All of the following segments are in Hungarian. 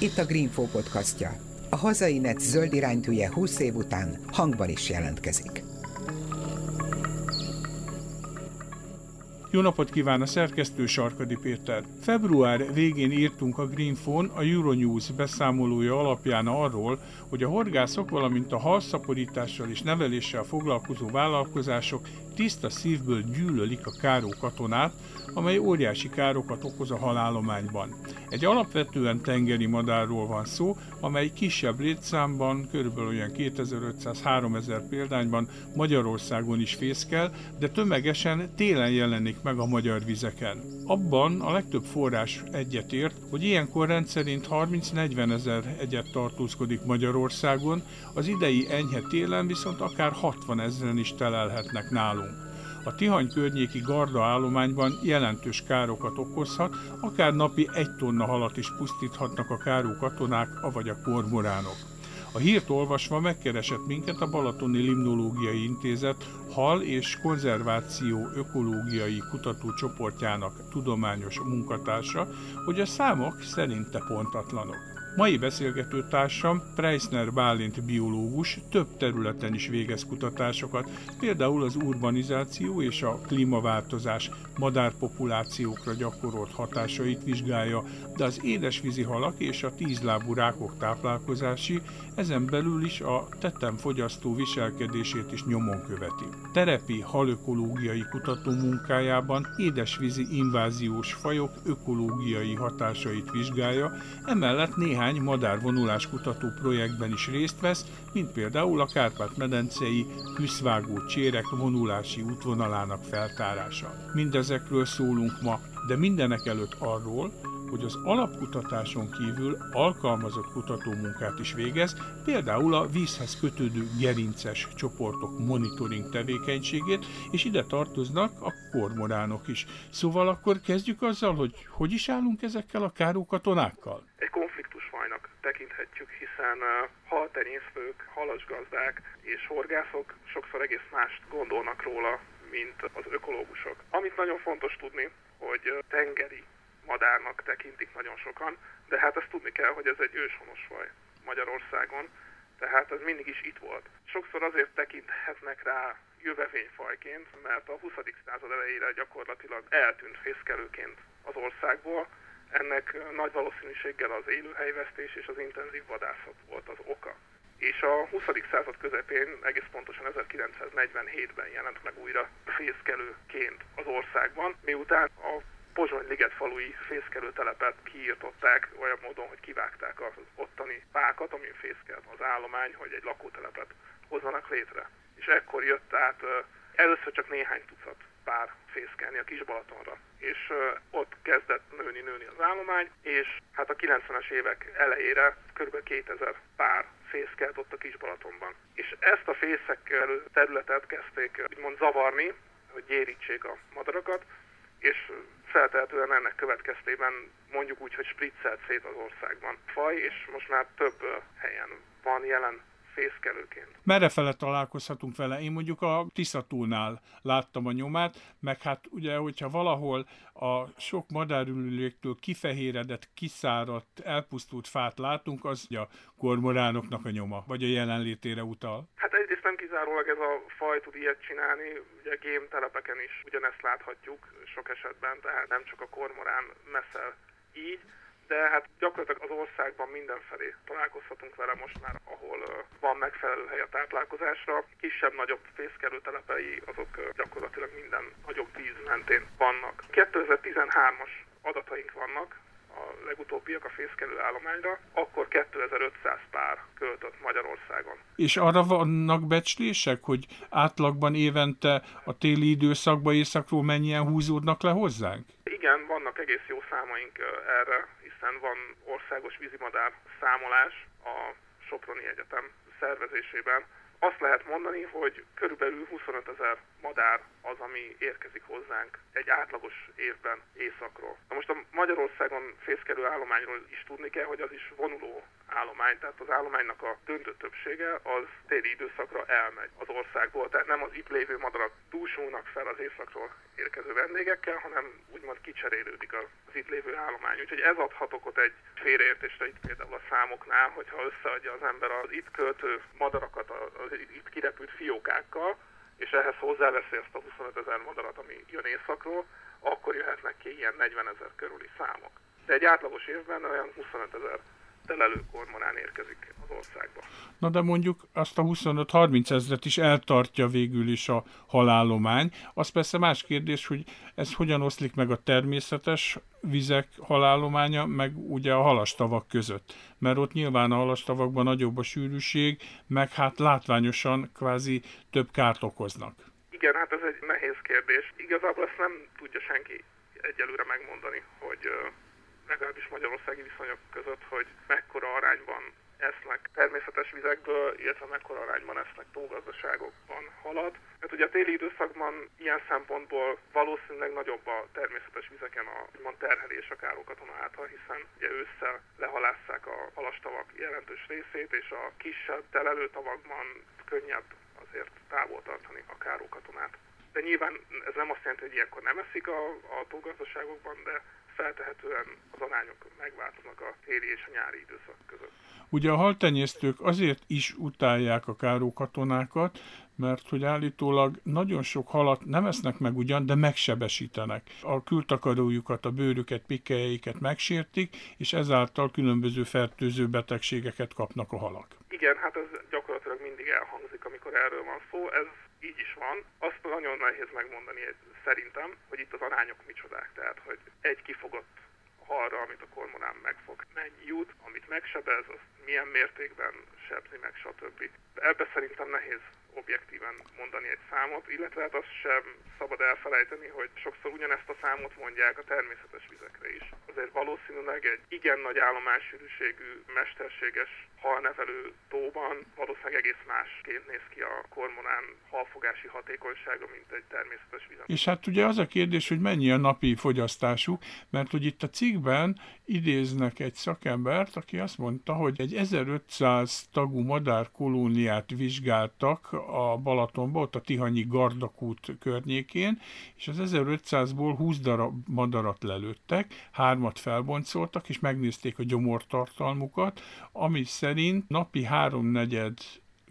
Itt a Greenfo podcastja. A hazai net zöld iránytűje 20 év után hangban is jelentkezik. Jó napot kíván a szerkesztő Sarkadi Péter. Február végén írtunk a Greenphone a Euronews beszámolója alapján arról, hogy a horgászok, valamint a halszaporítással és neveléssel foglalkozó vállalkozások tiszta szívből gyűlölik a káró katonát, amely óriási károkat okoz a halállományban. Egy alapvetően tengeri madárról van szó, amely kisebb létszámban, körülbelül olyan 2500-3000 példányban Magyarországon is fészkel, de tömegesen télen jelenik meg a magyar vizeken. Abban a legtöbb forrás egyetért, hogy ilyenkor rendszerint 30-40 ezer egyet tartózkodik Magyarországon, az idei enyhe télen viszont akár 60 ezeren is telelhetnek nálunk a Tihany környéki garda állományban jelentős károkat okozhat, akár napi egy tonna halat is pusztíthatnak a káró katonák, avagy a kormoránok. A hírt olvasva megkeresett minket a Balatoni Limnológiai Intézet hal és konzerváció ökológiai kutatócsoportjának tudományos munkatársa, hogy a számok szerinte pontatlanok. Mai beszélgetőtársam Preisner Bálint biológus több területen is végez kutatásokat, például az urbanizáció és a klímaváltozás madárpopulációkra gyakorolt hatásait vizsgálja, de az édesvízi halak és a tízlábú rákok táplálkozási, ezen belül is a tetem fogyasztó viselkedését is nyomon követi. Terepi halökológiai kutató munkájában édesvízi inváziós fajok ökológiai hatásait vizsgálja, emellett néhány madárvonulás kutató projektben is részt vesz, mint például a Kárpát-medencei küszvágó csérek vonulási útvonalának feltárása. Mindezekről szólunk ma, de mindenek előtt arról, hogy az alapkutatáson kívül alkalmazott kutatómunkát is végez, például a vízhez kötődő gerinces csoportok monitoring tevékenységét, és ide tartoznak a kormoránok is. Szóval akkor kezdjük azzal, hogy hogy is állunk ezekkel a kárókatonákkal? Egy konfliktusfajnak tekinthetjük, hiszen haltenyésztők, halasgazdák és horgászok sokszor egész mást gondolnak róla, mint az ökológusok. Amit nagyon fontos tudni, hogy tengeri madárnak tekintik nagyon sokan, de hát ezt tudni kell, hogy ez egy őshonos faj Magyarországon, tehát ez mindig is itt volt. Sokszor azért tekinthetnek rá jövevényfajként, mert a 20. század elejére gyakorlatilag eltűnt fészkelőként az országból. Ennek nagy valószínűséggel az élőhelyvesztés és az intenzív vadászat volt az oka. És a 20. század közepén, egész pontosan 1947-ben jelent meg újra fészkelőként az országban, miután a Pozsony liget falui fészkelőtelepet kiírtották olyan módon, hogy kivágták az ottani fákat, amin fészkelt az állomány, hogy egy lakótelepet hozzanak létre. És ekkor jött át először csak néhány tucat pár fészkelni a Kisbalatonra. És ott kezdett nőni-nőni az állomány, és hát a 90-es évek elejére kb. 2000 pár fészkelt ott a Kisbalatonban. És ezt a fészekkelő területet kezdték úgymond zavarni, hogy gyérítsék a madarakat, és feltehetően ennek következtében mondjuk úgy, hogy spriccelt szét az országban faj, és most már több helyen van jelen fészkelőként. Merre fele találkozhatunk vele? Én mondjuk a Tiszatúnál láttam a nyomát, meg hát ugye, hogyha valahol a sok madárülüléktől kifehéredett, kiszáradt, elpusztult fát látunk, az a kormoránoknak a nyoma, vagy a jelenlétére utal. Hát kizárólag ez a faj tud ilyet csinálni, ugye gémtelepeken is ugyanezt láthatjuk sok esetben, tehát nem csak a kormorán meszel így, de hát gyakorlatilag az országban mindenfelé találkozhatunk vele most már, ahol van megfelelő hely a táplálkozásra. Kisebb-nagyobb fészkelőtelepei azok gyakorlatilag minden nagyobb víz mentén vannak. 2013-as adataink vannak, a legutóbbiak a fészkelő állományra, akkor 2500 pár költött Magyarországon. És arra vannak becslések, hogy átlagban évente a téli időszakban északról mennyien húzódnak le hozzánk? Igen, vannak egész jó számaink erre, hiszen van országos vízimadár számolás a Soproni Egyetem szervezésében. Azt lehet mondani, hogy körülbelül 25 ezer madár az, ami érkezik hozzánk egy átlagos évben északról. Na most a Magyarországon fészkelő állományról is tudni kell, hogy az is vonuló állomány, tehát az állománynak a döntő többsége az téli időszakra elmegy az országból, tehát nem az itt lévő madarak túlsúlnak fel az északról érkező vendégekkel, hanem úgymond kicserélődik az itt lévő állomány. Úgyhogy ez adhat okot egy félreértésre itt például a számoknál, hogyha összeadja az ember az itt költő madarakat az itt kirepült fiókákkal, és ehhez hozzáveszi ezt a 25 ezer madarat, ami jön északról, akkor jöhetnek ki ilyen 40 ezer körüli számok. De egy átlagos évben olyan 25 ezer telelő kormorán érkezik az országba. Na de mondjuk azt a 25-30 ezret is eltartja végül is a halállomány. Az persze más kérdés, hogy ez hogyan oszlik meg a természetes vizek halállománya, meg ugye a halastavak között. Mert ott nyilván a halastavakban nagyobb a sűrűség, meg hát látványosan kvázi több kárt okoznak. Igen, hát ez egy nehéz kérdés. Igazából ezt nem tudja senki egyelőre megmondani, hogy legalábbis magyarországi viszonyok között, hogy mekkora arányban esznek természetes vizekből, illetve mekkora arányban esznek tógazdaságokban halad. Mert ugye a téli időszakban ilyen szempontból valószínűleg nagyobb a természetes vizeken a mond terhelés a károkatona által, hiszen ugye ősszel lehalásszák a halastavak jelentős részét, és a kisebb telelőtavakban könnyebb azért távol tartani a károkatonát. De nyilván ez nem azt jelenti, hogy ilyenkor nem eszik a, a tógazdaságokban, de feltehetően az arányok megváltoznak a téli és a nyári időszak között. Ugye a haltenyésztők azért is utálják a kárókatonákat, mert hogy állítólag nagyon sok halat nem esznek meg ugyan, de megsebesítenek. A kültakarójukat, a bőrüket, pikkelyeiket megsértik, és ezáltal különböző fertőző betegségeket kapnak a halak. Igen, hát ez gyakorlatilag mindig elhangzik, amikor erről van szó. Ez így is van. Azt nagyon nehéz megmondani szerintem, hogy itt az arányok micsodák. Tehát, hogy egy kifogott halra, amit a kormorán megfog, mennyi jut, amit megsebez, azt milyen mértékben sebzi meg, stb. Ebbe szerintem nehéz objektíven mondani egy számot, illetve hát azt sem szabad elfelejteni, hogy sokszor ugyanezt a számot mondják a természetes vizekre is. Azért valószínűleg egy igen nagy állomássűrűségű, mesterséges halnevelő tóban valószínűleg egész másként néz ki a kormorán halfogási hatékonysága, mint egy természetes vizek. És hát ugye az a kérdés, hogy mennyi a napi fogyasztásuk, mert hogy itt a cikkben idéznek egy szakembert, aki azt mondta, hogy egy 1500 tagú madár kolóniát vizsgáltak a Balatonba, ott a Tihanyi Gardakút környékén, és az 1500-ból 20 darab madarat lelőttek, hármat felboncoltak, és megnézték a gyomortartalmukat, ami szerint napi háromnegyed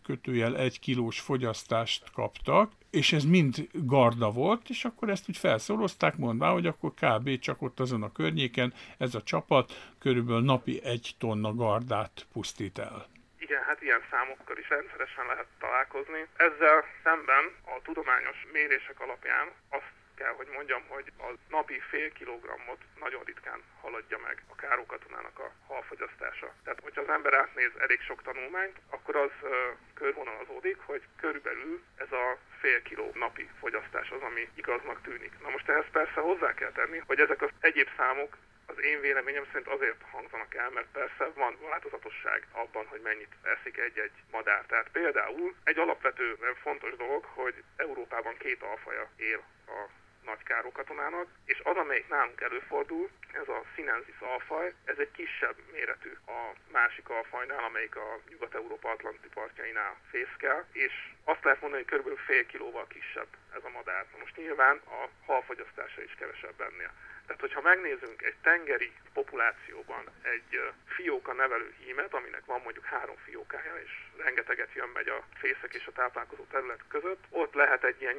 kötőjel egy kilós fogyasztást kaptak, és ez mind garda volt, és akkor ezt úgy felszorozták, mondvá, hogy akkor kb. csak ott azon a környéken ez a csapat körülbelül napi egy tonna gardát pusztít el. Igen, hát ilyen számokkal is rendszeresen lehet találkozni. Ezzel szemben a tudományos mérések alapján azt kell, hogy mondjam, hogy a napi fél kilogrammot nagyon ritkán haladja meg a károkatonának a halfogyasztása. Tehát, hogyha az ember átnéz elég sok tanulmányt, akkor az uh, körvonalazódik, hogy körülbelül ez a fél kiló napi fogyasztás az, ami igaznak tűnik. Na most ehhez persze hozzá kell tenni, hogy ezek az egyéb számok az én véleményem szerint azért hangzanak el, mert persze van változatosság abban, hogy mennyit eszik egy-egy madár. Tehát például egy alapvető fontos dolog, hogy Európában két alfaja él a nagy károkatonának, és az, amelyik nálunk előfordul, ez a Sinensis alfaj, ez egy kisebb méretű a másik alfajnál, amelyik a Nyugat-Európa Atlanti partjainál fészkel, és azt lehet mondani, hogy körülbelül fél kilóval kisebb ez a madár. Most nyilván a halfogyasztása is kevesebb ennél. Tehát, hogyha megnézünk egy tengeri populációban egy fióka nevelő hímet, aminek van mondjuk három fiókája, és rengeteget jön megy a fészek és a táplálkozó terület között, ott lehet egy ilyen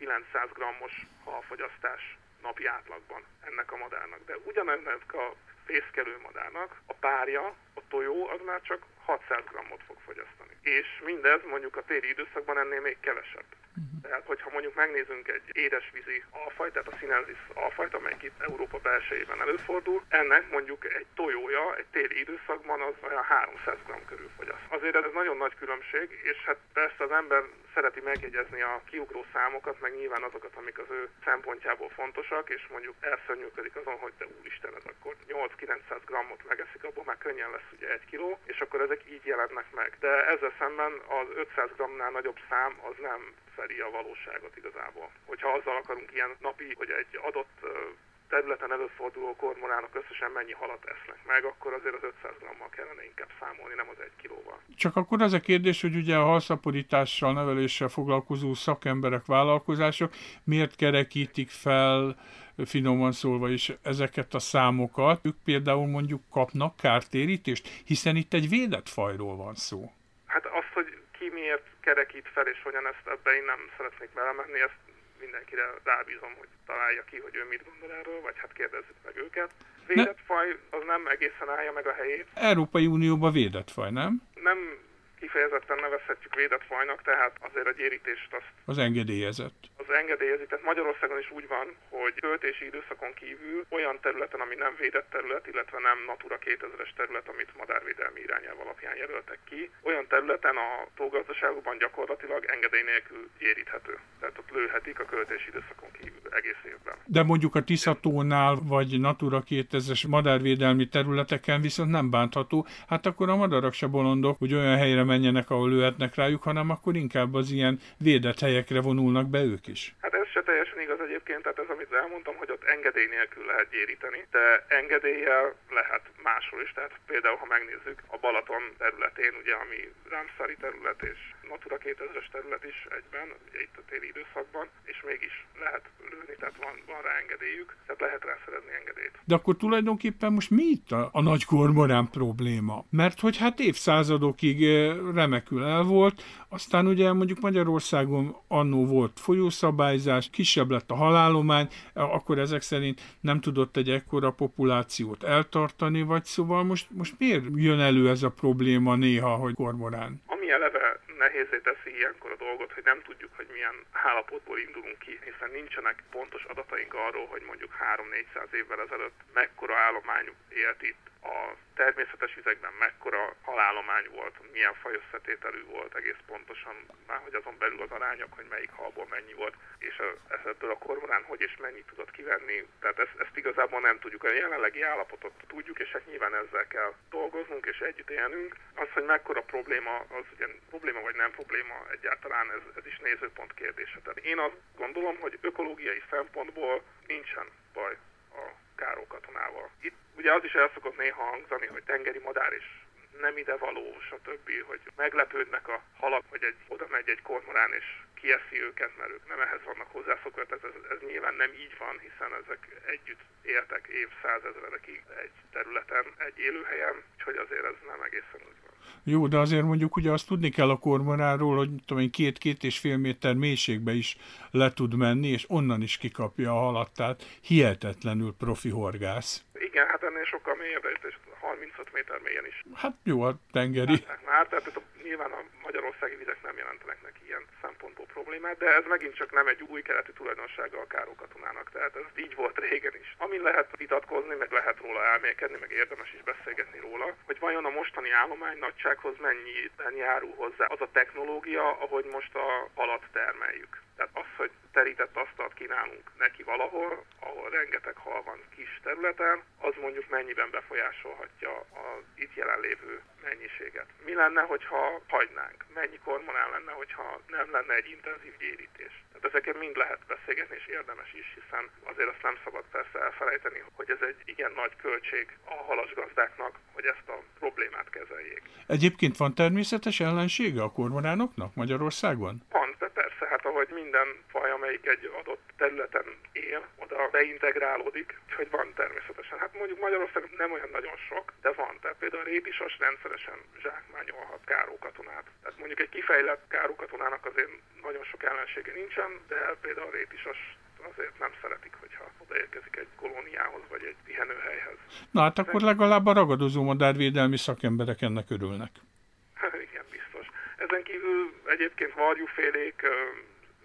8-900 grammos halfogyasztás napi átlagban ennek a madárnak. De ugyanennek a fészkelő madárnak a párja, a tojó, az már csak 600 grammot fog fogyasztani. És mindez mondjuk a téli időszakban ennél még kevesebb. Uh-huh. Tehát, hogyha mondjuk megnézünk egy édesvízi alfajt, tehát a Sinensis alfajt, amelyik itt Európa belsejében előfordul, ennek mondjuk egy tojója egy téli időszakban az olyan 300 g körül fogyaszt. Azért ez nagyon nagy különbség, és hát persze az ember szereti megjegyezni a kiugró számokat, meg nyilván azokat, amik az ő szempontjából fontosak, és mondjuk elszörnyűködik azon, hogy te úristen, ez akkor 8-900 grammot megeszik, abból már könnyen lesz ugye egy kiló, és akkor ezek így jelennek meg. De ezzel szemben az 500 grammnál nagyobb szám az nem fedi a valóságot igazából. Hogyha azzal akarunk ilyen napi, hogy egy adott területen előforduló kormoránok összesen mennyi halat esznek meg, akkor azért az 500 grammal kellene inkább számolni, nem az egy kilóval. Csak akkor az a kérdés, hogy ugye a halszaporítással, neveléssel foglalkozó szakemberek, vállalkozások miért kerekítik fel finoman szólva is ezeket a számokat, ők például mondjuk kapnak kártérítést, hiszen itt egy védett fajról van szó. Hát az, hogy ki miért kerekít fel, és hogyan ezt ebbe én nem szeretnék belemenni, ezt mindenkire rábízom, hogy találja ki, hogy ő mit gondol erről, vagy hát kérdezzük meg őket. Védett ne... faj az nem egészen állja meg a helyét. Európai Unióban védett faj, nem? Nem kifejezetten nevezhetjük védett fajnak, tehát azért a gyérítést azt... Az engedélyezett. Az engedélyezik, tehát Magyarországon is úgy van, hogy költési időszakon kívül olyan területen, ami nem védett terület, illetve nem Natura 2000-es terület, amit madárvédelmi irányelv alapján jelöltek ki, olyan területen a tógazdaságokban gyakorlatilag engedély nélkül gyéríthető. Tehát ott lőhetik a költési időszakon kívül egész évben. De mondjuk a Tiszatónál vagy Natura 2000-es madárvédelmi területeken viszont nem bántható, hát akkor a madarak se bolondok, hogy olyan helyre menjenek, ahol lőhetnek rájuk, hanem akkor inkább az ilyen védett helyekre vonulnak be ők is. Hát ez se teljesen igaz egyébként, tehát ez, amit elmondtam, hogy ott engedély nélkül lehet gyéríteni, de engedéllyel lehet máshol is, tehát például, ha megnézzük a Balaton területén, ugye, ami Rámszári terület és Natura 2000-es terület is egyben, ugye itt a téli időszakban, és mégis lehet lőni, tehát van, van rá engedélyük, tehát lehet rá szerezni engedélyt. De akkor tulajdonképpen most mi itt a, a nagy kormorán probléma? Mert hogy hát évszázadokig remekül el volt, aztán ugye mondjuk Magyarországon annó volt folyószabályzás, kisebb lett a halálomány, akkor ezek szerint nem tudott egy ekkora populációt eltartani, vagy szóval most, most miért jön elő ez a probléma néha, hogy kormorán? Ami eleve nehézé teszi ilyenkor a dolgot, hogy nem tudjuk, hogy milyen állapotból indulunk ki, hiszen nincsenek pontos adataink arról, hogy mondjuk 3-400 évvel ezelőtt mekkora állomány élt itt a természetes vizekben mekkora halállomány volt, milyen fajösszetételű volt egész pontosan, már hogy azon belül az arányok, hogy melyik halból mennyi volt, és ebből a kormorán hogy és mennyit tudott kivenni. Tehát ezt, ezt igazából nem tudjuk. A jelenlegi állapotot tudjuk, és hát nyilván ezzel kell dolgoznunk és együtt élnünk. Az, hogy mekkora probléma, az ugye probléma vagy nem probléma egyáltalán, ez, ez is nézőpont kérdése. Tehát én azt gondolom, hogy ökológiai szempontból nincsen baj károkatonával. Itt ugye az is el szokott néha hangzani, hogy tengeri madár is nem ide való, stb., hogy meglepődnek a halak, hogy egy, oda megy egy kormorán és kieszi őket, mert ők nem ehhez vannak hozzászokva, ez, ez, ez nyilván nem így van, hiszen ezek együtt éltek évszázezredekig egy területen, egy élőhelyen, úgyhogy azért ez nem egészen úgy. Jó, de azért mondjuk ugye azt tudni kell a kormoráról, hogy tudom két-két és fél méter mélységbe is le tud menni, és onnan is kikapja a halat, tehát hihetetlenül profi horgász. Igen, ennél sokkal mélyebb, és 35 méter mélyen is. Hát jó, a tengeri. Hát, már, tehát, tehát nyilván a magyarországi vizek nem jelentenek neki ilyen szempontból problémát, de ez megint csak nem egy új keleti tulajdonsága a károkatonának, tehát ez így volt régen is. Amin lehet vitatkozni, meg lehet róla elmélkedni, meg érdemes is beszélgetni róla, hogy vajon a mostani állomány nagysághoz mennyiben járul hozzá az a technológia, ahogy most a halat termeljük. Tehát az, hogy terített asztalt kínálunk neki valahol, ahol rengeteg hal van kis területen, az mondjuk mennyiben befolyásolhatja az itt jelenlévő mennyiséget. Mi lenne, hogyha hagynánk? Mennyi kormonál lenne, hogyha nem lenne egy intenzív gyérítés? Tehát ezeken mind lehet beszélgetni, és érdemes is, hiszen azért azt nem szabad persze elfelejteni, hogy ez egy igen nagy költség a halasgazdáknak, hogy ezt a problémát kezeljék. Egyébként van természetes ellensége a kormoránoknak Magyarországon? Van, ahogy minden faj, amelyik egy adott területen él, oda beintegrálódik, úgyhogy van természetesen. Hát mondjuk Magyarországon nem olyan nagyon sok, de van. Tehát például a rétisas rendszeresen zsákmányolhat kárókatonát. Tehát mondjuk egy kifejlett kárókatonának azért nagyon sok ellensége nincsen, de például a rétisas azért nem szeretik, hogyha odaérkezik egy kolóniához, vagy egy pihenőhelyhez. Na hát akkor legalább a ragadozó madárvédelmi szakemberek ennek örülnek. Igen, biztos. Ezen kívül egyébként varjúfélék,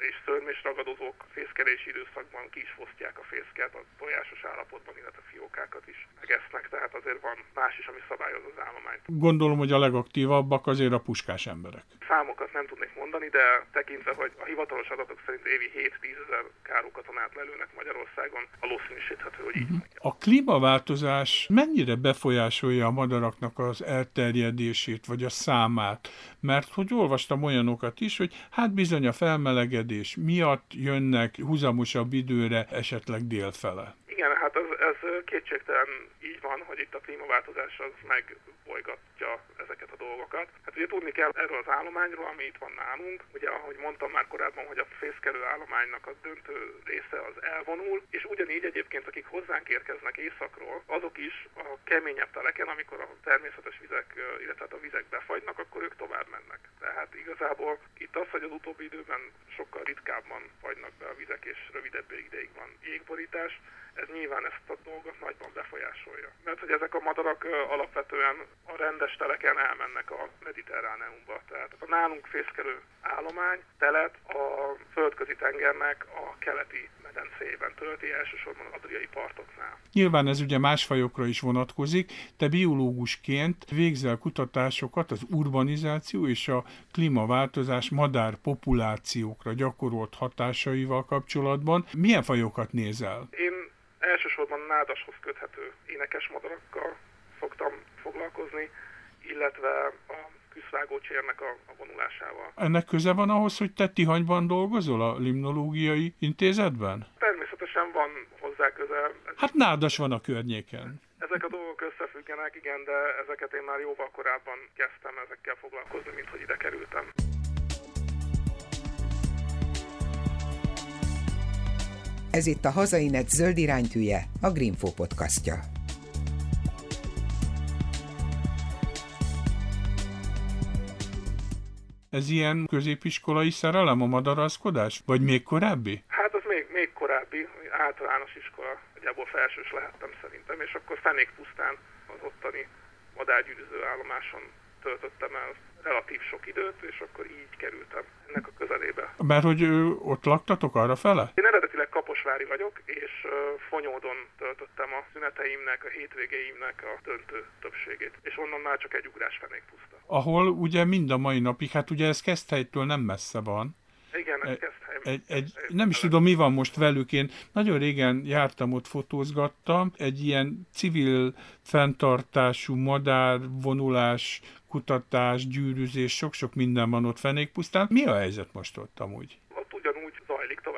és szörmés ragadozók fészkelési időszakban ki is fosztják a fészket, a tojásos állapotban, illetve fiókákat is megesznek, tehát azért van más is, ami szabályoz az állományt. Gondolom, hogy a legaktívabbak azért a puskás emberek. Számokat nem tudnék mondani, de tekintve, hogy a hivatalos adatok szerint évi 7-10 ezer károkatonát lelőnek Magyarországon, valószínűsíthető, hogy így mondja. A klímaváltozás mennyire befolyásolja a madaraknak az elterjedését, vagy a számát? Mert hogy olvastam olyanokat is, hogy hát bizony a felmelegedés közlekedés miatt jönnek húzamosabb időre esetleg délfele. Igen, hát ez, ez kétségtelen így van, hogy itt a klímaváltozás az megbolygatja ezeket a dolgokat. Hát ugye tudni kell erről az állományról, ami itt van nálunk. Ugye, ahogy mondtam már korábban, hogy a fészkelő állománynak a döntő része az elvonul, és ugyanígy egyébként, akik hozzánk érkeznek északról, azok is a keményebb teleken, amikor a természetes vizek, illetve hát a vizek befagynak, akkor ők tovább mennek. Tehát igazából itt az, hogy az utóbbi időben sokkal ritkábban fagynak be a vizek, és rövidebb ideig van jégborítás, ez nyilván ezt a dolgot nagyban befolyásolja. Mert hogy ezek a madarak alapvetően a rendes teleken elmennek a mediterráneumba. Tehát a nálunk fészkelő állomány telet a földközi tengernek a keleti medencéjében tölti, elsősorban az adriai partoknál. Nyilván ez ugye más fajokra is vonatkozik. Te biológusként végzel kutatásokat az urbanizáció és a klímaváltozás madár populációkra gyakorolt hatásaival kapcsolatban. Milyen fajokat nézel? Én elsősorban nádashoz köthető énekes madarakkal szoktam foglalkozni, illetve a küszvágócsérnek a, a vonulásával. Ennek köze van ahhoz, hogy te Tihanyban dolgozol a Limnológiai Intézetben? Természetesen van hozzá köze. Hát nádas van a környéken. Ezek a dolgok összefüggenek, igen, de ezeket én már jóval korábban kezdtem ezekkel foglalkozni, mint hogy ide kerültem. Ez itt a Hazainet zöld iránytűje, a Greenfo podcastja. Ez ilyen középiskolai szerelem a madarazkodás? Vagy még korábbi? Hát az még, még korábbi, általános iskola, nagyjából felsős lehettem szerintem, és akkor fenék pusztán az ottani madárgyűrűző állomáson töltöttem el relatív sok időt, és akkor így kerültem ennek a közelébe. Mert hogy ott laktatok arra fele? Én eredetileg Kaposvári vagyok, és Fonyódon töltöttem a szüneteimnek, a hétvégéimnek a döntő többségét, és onnan már csak egy ugrás fenék puszta. Ahol ugye mind a mai napig, hát ugye ez Keszthelytől nem messze van. Igen, Keszthely. Egy, egy, nem is tudom, mi van most velük. Én nagyon régen jártam ott, fotózgattam. Egy ilyen civil fenntartású madárvonulás kutatás, gyűrűzés, sok-sok minden van ott fenékpusztán. Mi a helyzet most ott amúgy?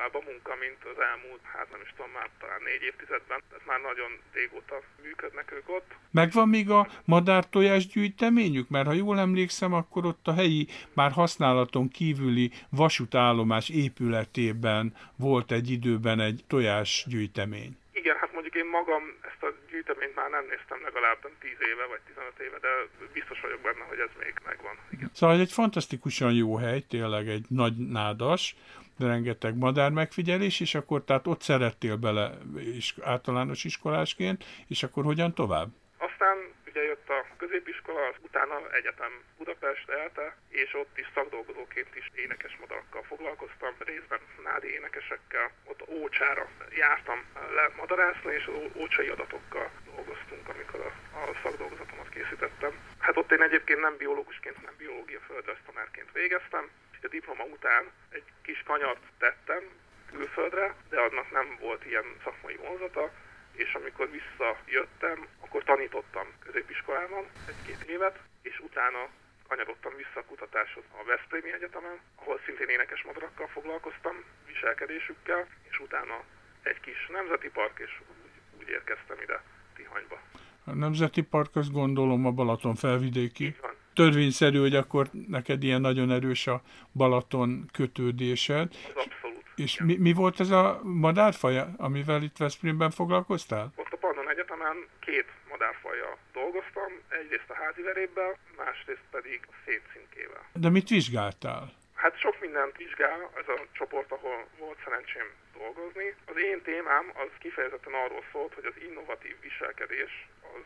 Tovább a munka, mint az elmúlt, hát nem is tudom, már talán négy évtizedben. Tehát már nagyon régóta működnek ők ott. Megvan még a madártojás gyűjteményük? Mert ha jól emlékszem, akkor ott a helyi, már használaton kívüli vasútállomás épületében volt egy időben egy tojásgyűjtemény. Igen, hát mondjuk én magam ezt a gyűjteményt már nem néztem legalább 10 éve vagy 15 éve, de biztos vagyok benne, hogy ez még megvan. Igen. Szóval egy fantasztikusan jó hely, tényleg egy nagy nádas, rengeteg madár megfigyelés, és akkor tehát ott szerettél bele is, általános iskolásként, és akkor hogyan tovább? Aztán ugye jött a középiskola, utána egyetem Budapest elte, és ott is szakdolgozóként is énekes madarakkal foglalkoztam, részben nádi énekesekkel. Ott Ócsára jártam le madarászni, és az ócsai adatokkal dolgoztunk, amikor a, a szakdolgozatomat készítettem. Hát ott én egyébként nem biológusként, hanem biológia földrajztanárként végeztem, a diploma után egy kis kanyart tettem külföldre, de annak nem volt ilyen szakmai vonzata, és amikor visszajöttem, akkor tanítottam középiskolában egy-két évet, és utána kanyarodtam vissza a kutatáshoz a Veszprémi Egyetemen, ahol szintén énekes madarakkal foglalkoztam, viselkedésükkel, és utána egy kis nemzeti park, és úgy, úgy érkeztem ide Tihanyba. A nemzeti park, azt gondolom a Balaton felvidéki. Törvényszerű, hogy akkor neked ilyen nagyon erős a Balaton kötődésed. Abszolút. És mi, mi volt ez a madárfaj, amivel itt Veszprémben foglalkoztál? Ott a Pannon Egyetemen két madárfajjal dolgoztam, egyrészt a házi verébbel, másrészt pedig a szétszínkével. De mit vizsgáltál? Hát sok mindent vizsgál ez a csoport, ahol volt szerencsém dolgozni. Az én témám az kifejezetten arról szólt, hogy az innovatív viselkedés az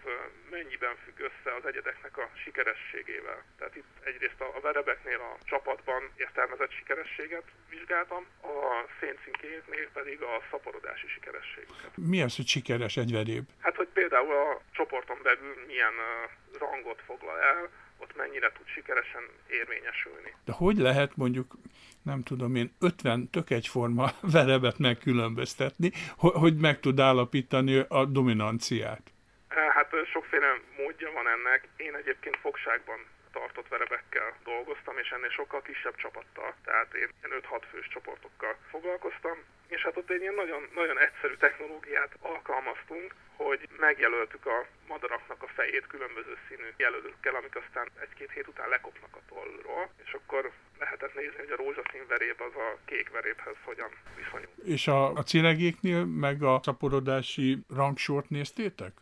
mennyiben függ össze az egyedeknek a sikerességével. Tehát itt egyrészt a verebeknél a csapatban értelmezett sikerességet vizsgáltam, a széncinkéknél pedig a szaporodási sikerességüket. Mi az, hogy sikeres egy veréb? Hát, hogy például a csoporton belül milyen rangot foglal el, ott mennyire tud sikeresen érvényesülni. De hogy lehet mondjuk, nem tudom én, 50 tök egyforma verebet megkülönböztetni, hogy meg tud állapítani a dominanciát? Hát sokféle módja van ennek. Én egyébként fogságban tartott verebekkel dolgoztam, és ennél sokkal kisebb csapattal, tehát én 5-6 fős csoportokkal foglalkoztam, és hát ott egy ilyen nagyon, nagyon egyszerű technológiát alkalmaztunk, hogy megjelöltük a madaraknak a fejét különböző színű jelölőkkel, amik aztán egy-két hét után lekopnak a tollról, és akkor lehetett nézni, hogy a rózsaszín veréb az a kék verébhez hogyan viszonyul. És a, a cilegéknél meg a szaporodási rangsort néztétek?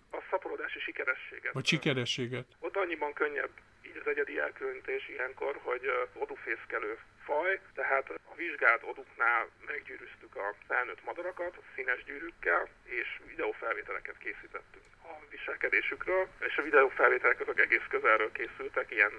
Vagy sikerességet? Ott annyiban könnyebb így az egyedi elkülönítés ilyenkor, hogy odufészkelő faj, tehát a vizsgált oduknál meggyűrűztük a felnőtt madarakat színes gyűrűkkel, és videófelvételeket készítettünk a viselkedésükről, és a videófelvételek azok egész közelről készültek, ilyen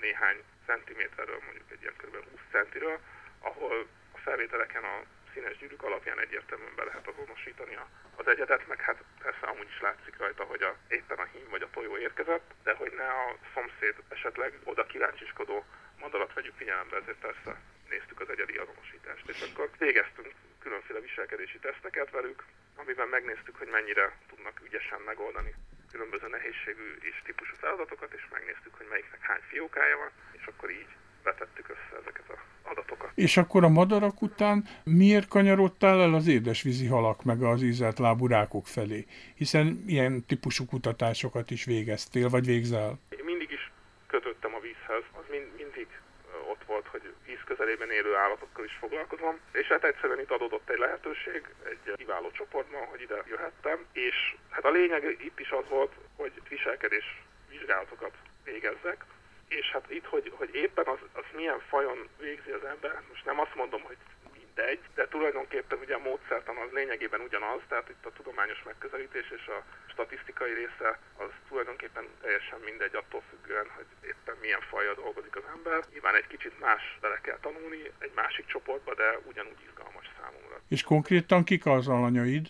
néhány centiméterről, mondjuk egy ilyen kb. 20 centiről, ahol a felvételeken a színes gyűrűk alapján egyértelműen be lehet azonosítani az egyedet, meg hát persze amúgy is látszik rajta, hogy a, éppen a hím vagy a tojó érkezett, de hogy ne a szomszéd esetleg oda kíváncsiskodó madarat vegyük figyelembe, ezért persze néztük az egyedi azonosítást, és akkor végeztünk különféle viselkedési teszteket velük, amiben megnéztük, hogy mennyire tudnak ügyesen megoldani különböző nehézségű és típusú feladatokat, és megnéztük, hogy melyiknek hány fiókája van, és akkor így vetettük össze ezeket az adatokat. És akkor a madarak után miért kanyarodtál el az édesvízi halak meg az ízelt lábú rákok felé? Hiszen ilyen típusú kutatásokat is végeztél, vagy végzel? Én mindig is kötöttem a vízhez, az mind, mindig ott volt, hogy víz közelében élő állatokkal is foglalkozom, és hát egyszerűen itt adódott egy lehetőség egy kiváló csoportban, hogy ide jöhettem, és hát a lényeg itt is az volt, hogy viselkedés vizsgálatokat végezzek, és hát itt, hogy, hogy éppen az, az milyen fajon végzi az ember, most nem azt mondom, hogy mindegy, de tulajdonképpen ugye a módszertan az lényegében ugyanaz, tehát itt a tudományos megközelítés és a statisztikai része az tulajdonképpen teljesen mindegy attól függően, hogy éppen milyen fajjal dolgozik az ember. Nyilván egy kicsit más bele kell tanulni egy másik csoportba, de ugyanúgy izgalmas számomra. És konkrétan kik az alanyaid?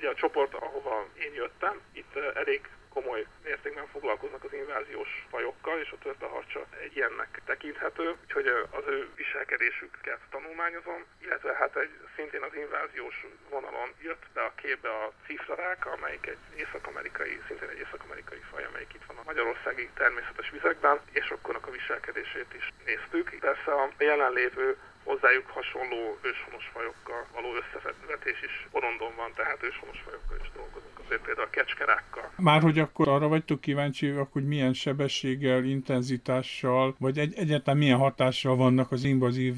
Ugye a csoport, ahova én jöttem, itt elég komoly mértékben foglalkoznak az inváziós fajokkal, és a törpeharcsa egy ilyennek tekinthető, úgyhogy az ő viselkedésüket tanulmányozom, illetve hát egy szintén az inváziós vonalon jött be a képbe a cifrarák, amelyik egy észak-amerikai, szintén egy észak-amerikai faj, amelyik itt van a magyarországi természetes vizekben, és akkor a viselkedését is néztük. Persze a jelenlévő hozzájuk hasonló őshonos fajokkal való összevetés is Orondon van, tehát őshonos fajokkal is dolgozunk, azért például a kecskerákkal. Már hogy akkor arra vagytok kíváncsiak, hogy milyen sebességgel, intenzitással, vagy egy, egyáltalán milyen hatással vannak az invazív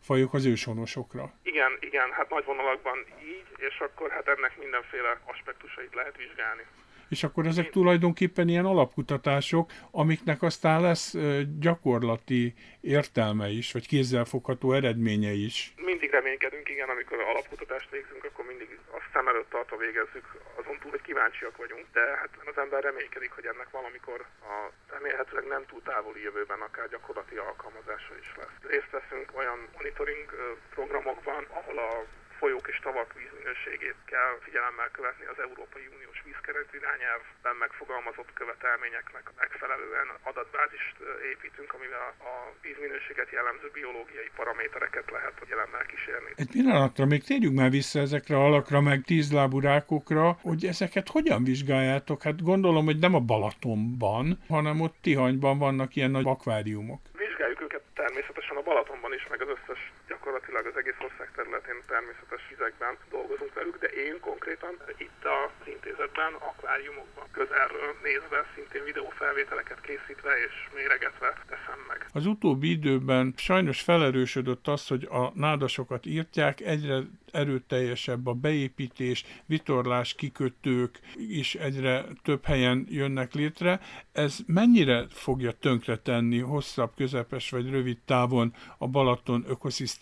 fajok az őshonosokra? Igen, igen, hát nagy vonalakban így, és akkor hát ennek mindenféle aspektusait lehet vizsgálni. És akkor ezek tulajdonképpen ilyen alapkutatások, amiknek aztán lesz gyakorlati értelme is, vagy kézzelfogható eredménye is. Mindig reménykedünk, igen, amikor alapkutatást végzünk, akkor mindig azt szem előtt tartva végezzük, azon túl, hogy kíváncsiak vagyunk, de hát az ember reménykedik, hogy ennek valamikor a remélhetőleg nem túl távoli jövőben akár gyakorlati alkalmazása is lesz. Részt veszünk olyan monitoring programokban, ahol a folyók és tavak vízminőségét kell figyelemmel követni az Európai Uniós vízkeret irányelvben megfogalmazott követelményeknek megfelelően adatbázist építünk, amivel a vízminőséget jellemző biológiai paramétereket lehet figyelemmel kísérni. Egy pillanatra még térjünk már vissza ezekre a alakra, meg tízlábú rákokra, hogy ezeket hogyan vizsgáljátok? Hát gondolom, hogy nem a Balatonban, hanem ott Tihanyban vannak ilyen nagy akváriumok. Vizsgáljuk őket természetesen a Balatonban is, meg az összes gyakorlatilag az egész ország területén természetes vizekben dolgozunk velük, de én konkrétan itt az intézetben, akváriumokban közelről nézve, szintén videófelvételeket készítve és méregetve teszem meg. Az utóbbi időben sajnos felerősödött az, hogy a nádasokat írtják, egyre erőteljesebb a beépítés, vitorlás kikötők is egyre több helyen jönnek létre. Ez mennyire fogja tönkretenni hosszabb, közepes vagy rövid távon a Balaton ökoszisztémáját?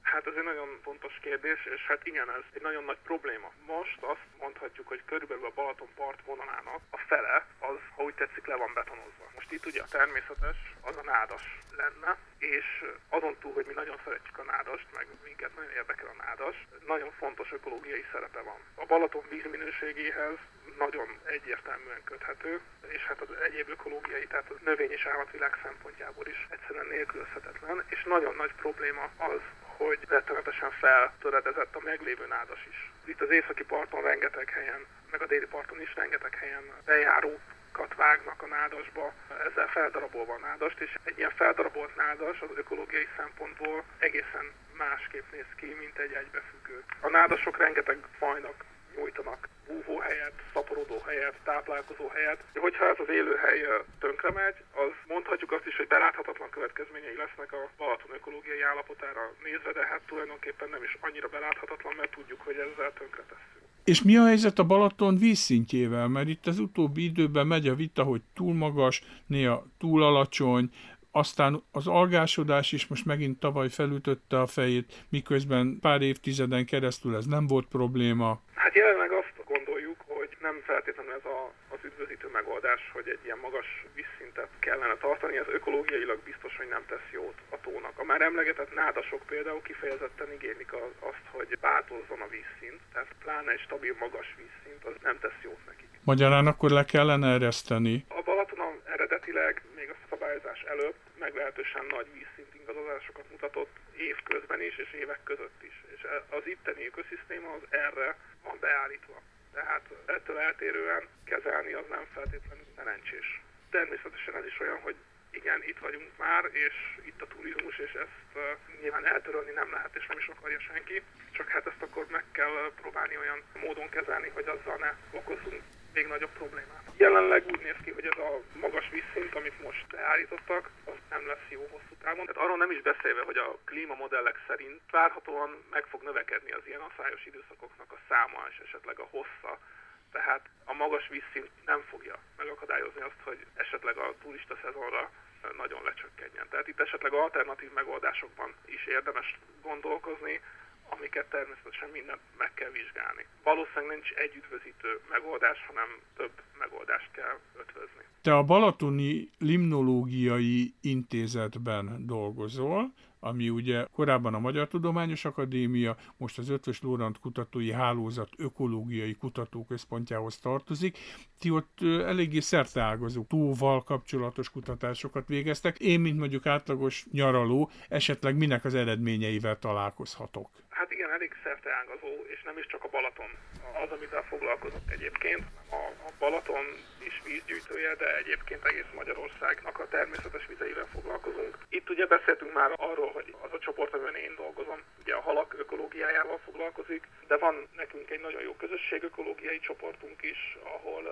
Hát ez egy nagyon fontos kérdés, és hát igen, ez egy nagyon nagy probléma. Most azt mondhatjuk, hogy körülbelül a Balaton partvonalának a fele, az, ha úgy tetszik, le van betonozva. Most itt ugye a természetes, az a nádas lenne, és azon túl, hogy mi nagyon szeretjük a nádast, meg minket nagyon érdekel a nádas, nagyon fontos ökológiai szerepe van. A Balaton vízminőségéhez nagyon egyértelműen köthető, és hát az egyéb ökológiai, tehát a növény- és állatvilág szempontjából is egyszerűen nélkülözhetetlen, és nagyon nagy probléma az, hogy rettenetesen feltöredezett a meglévő nádas is. Itt az északi parton rengeteg helyen, meg a déli parton is rengeteg helyen bejáró kat vágnak a nádasba, ezzel feldarabolva a nádast, és egy ilyen feldarabolt nádas az ökológiai szempontból egészen másképp néz ki, mint egy egybefüggő. A nádasok rengeteg fajnak nyújtanak búvóhelyet, szaporodó helyet, táplálkozó helyet. Hogyha ez az élőhely tönkre megy, az mondhatjuk azt is, hogy beláthatatlan következményei lesznek a Balaton ökológiai állapotára nézve, de hát tulajdonképpen nem is annyira beláthatatlan, mert tudjuk, hogy ezzel tönkre tesszük. És mi a helyzet a Balaton vízszintjével? Mert itt az utóbbi időben megy a vita, hogy túl magas, néha túl alacsony, aztán az algásodás is most megint tavaly felütötte a fejét, miközben pár évtizeden keresztül ez nem volt probléma. Hát jelenleg azt nem feltétlenül ez a, az üdvözítő megoldás, hogy egy ilyen magas vízszintet kellene tartani, ez ökológiailag biztos, hogy nem tesz jót a tónak. A már emlegetett nádasok például kifejezetten igénylik azt, hogy változzon a vízszint, tehát pláne egy stabil magas vízszint, az nem tesz jót nekik. Magyarán akkor le kellene ereszteni. A Balatonon eredetileg még a szabályozás előtt meglehetősen nagy vízszint ingadozásokat mutatott évközben is, és évek között is. És az itteni ökoszisztéma az erre van beállítva. Tehát ettől eltérően kezelni az nem feltétlenül szerencsés. Természetesen ez is olyan, hogy igen, itt vagyunk már, és itt a turizmus, és ezt nyilván eltörölni nem lehet, és nem is akarja senki. Csak hát ezt akkor meg kell próbálni olyan módon kezelni, hogy azzal ne okozunk még nagyobb problémát. Jelenleg úgy néz ki, hogy ez a magas vízszint, amit most beállítottak, az nem lesz jó hosszú távon. Tehát arról nem is beszélve, hogy a klímamodellek szerint várhatóan meg fog növekedni az ilyen asszályos időszakoknak a száma és esetleg a hossza. Tehát a magas vízszint nem fogja megakadályozni azt, hogy esetleg a turista szezonra nagyon lecsökkenjen. Tehát itt esetleg alternatív megoldásokban is érdemes gondolkozni, amiket természetesen mindent meg kell vizsgálni. Valószínűleg nincs egy üdvözítő megoldás, hanem több megoldást kell ötvözni. Te a Balatoni Limnológiai Intézetben dolgozol, ami ugye korábban a Magyar Tudományos Akadémia, most az Ötvös Lórand Kutatói Hálózat Ökológiai Kutatóközpontjához tartozik. Ti ott eléggé szerteágazó tóval kapcsolatos kutatásokat végeztek. Én, mint mondjuk átlagos nyaraló, esetleg minek az eredményeivel találkozhatok? Hát igen, elég szerteágazó, és nem is csak a Balaton az, amivel foglalkozok egyébként. A, a Balaton is vízgyűjtője, de egyébként egész Magyarországnak a természetes vizeivel foglalkozunk. Itt ugye beszéltünk már arról, hogy az a csoport, amiben én dolgozom, ugye a halak ökológiájával foglalkozik, de van nekünk egy nagyon jó közösség ökológiai csoportunk is, ahol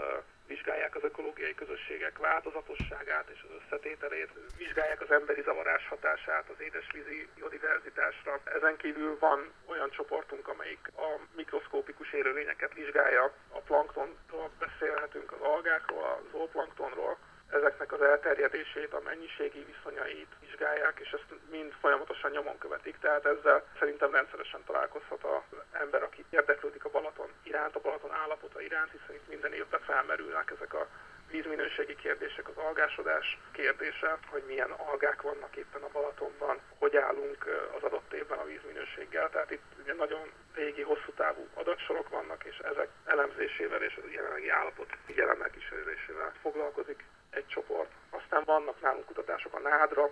vizsgálják az ökológiai közösségek változatosságát és az összetételét, vizsgálják az emberi zavarás hatását az édesvízi biodiverzitásra. Ezen kívül van olyan csoportunk, amelyik a mikroszkópikus élőlényeket vizsgálja, a planktonról beszélhetünk, az algákról, a zooplanktonról, ezeknek az elterjedését, a mennyiségi viszonyait vizsgálják, és ezt mind folyamatosan nyomon követik. Tehát ezzel szerintem rendszeresen találkozhat az ember, aki érdeklődik a Balaton iránt, a Balaton állapota iránt, hiszen itt minden évben felmerülnek ezek a vízminőségi kérdések, az algásodás kérdése, hogy milyen algák vannak éppen a Balatonban, hogy állunk az adott évben a vízminőséggel. Tehát itt ugye nagyon régi, hosszú távú adatsorok vannak, és ezek elemzésével és a jelenlegi állapot figyelemmel kísérésével foglalkozik egy csoport. Aztán vannak nálunk kutatások a nádra,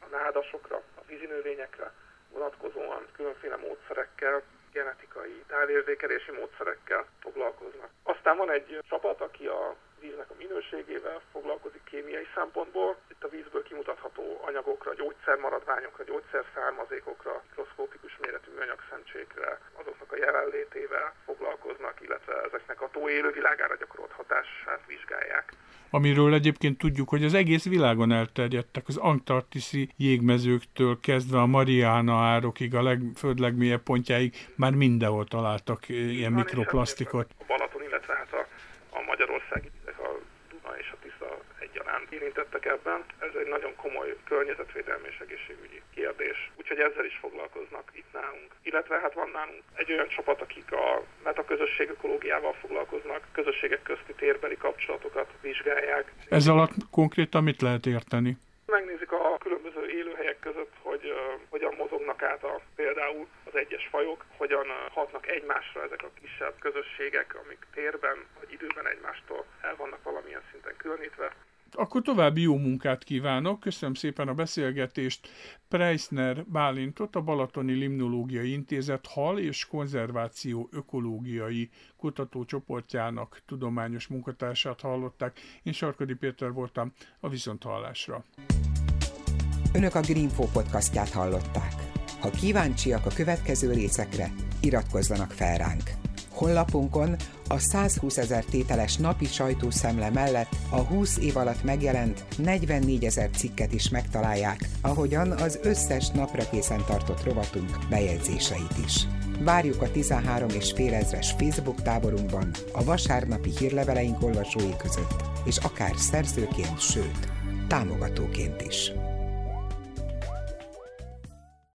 a nádasokra, a vízinövényekre vonatkozóan különféle módszerekkel, genetikai távérzékelési módszerekkel foglalkoznak. Aztán van egy csapat, aki a víznek a minőségével foglalkozik kémiai szempontból. Itt a vízből kimutatható anyagokra, gyógyszermaradványokra, gyógyszerszármazékokra, mikroszkópikus méretű műanyagszemcsékre, azoknak a jelenlétével foglalkoznak, illetve ezeknek a tó élővilágára gyakorolt hatását vizsgálják. Amiről egyébként tudjuk, hogy az egész világon elterjedtek, az antarktiszi jégmezőktől kezdve a Mariana árokig, a leg, föld legmélyebb pontjáig már mindenhol találtak ilyen mikroplasztikot. A hát a, a magyarországi egyaránt érintettek ebben. Ez egy nagyon komoly környezetvédelmi és egészségügyi kérdés. Úgyhogy ezzel is foglalkoznak itt nálunk. Illetve hát van nálunk egy olyan csapat, akik a metaközösség ökológiával foglalkoznak, közösségek közti térbeli kapcsolatokat vizsgálják. Ez alatt konkrétan mit lehet érteni? Megnézik a különböző élőhelyek között, hogy uh, hogyan mozognak át a, például az egyes fajok, hogyan uh, hatnak egymásra ezek a kisebb közösségek, amik térben vagy időben egymástól el vannak valamilyen szinten különítve. Akkor további jó munkát kívánok, köszönöm szépen a beszélgetést. Preisner Bálintot, a Balatoni Limnológiai Intézet hal és konzerváció ökológiai kutatócsoportjának tudományos munkatársát hallották. Én Sarkadi Péter voltam a Viszonthallásra. Önök a Greenfo podcastját hallották. Ha kíváncsiak a következő részekre, iratkozzanak fel ránk. Honlapunkon a 120 ezer tételes napi sajtószemle mellett a 20 év alatt megjelent 44 ezer cikket is megtalálják, ahogyan az összes napra készen tartott rovatunk bejegyzéseit is. Várjuk a 13 és fél ezres Facebook táborunkban, a vasárnapi hírleveleink olvasói között, és akár szerzőként, sőt, támogatóként is.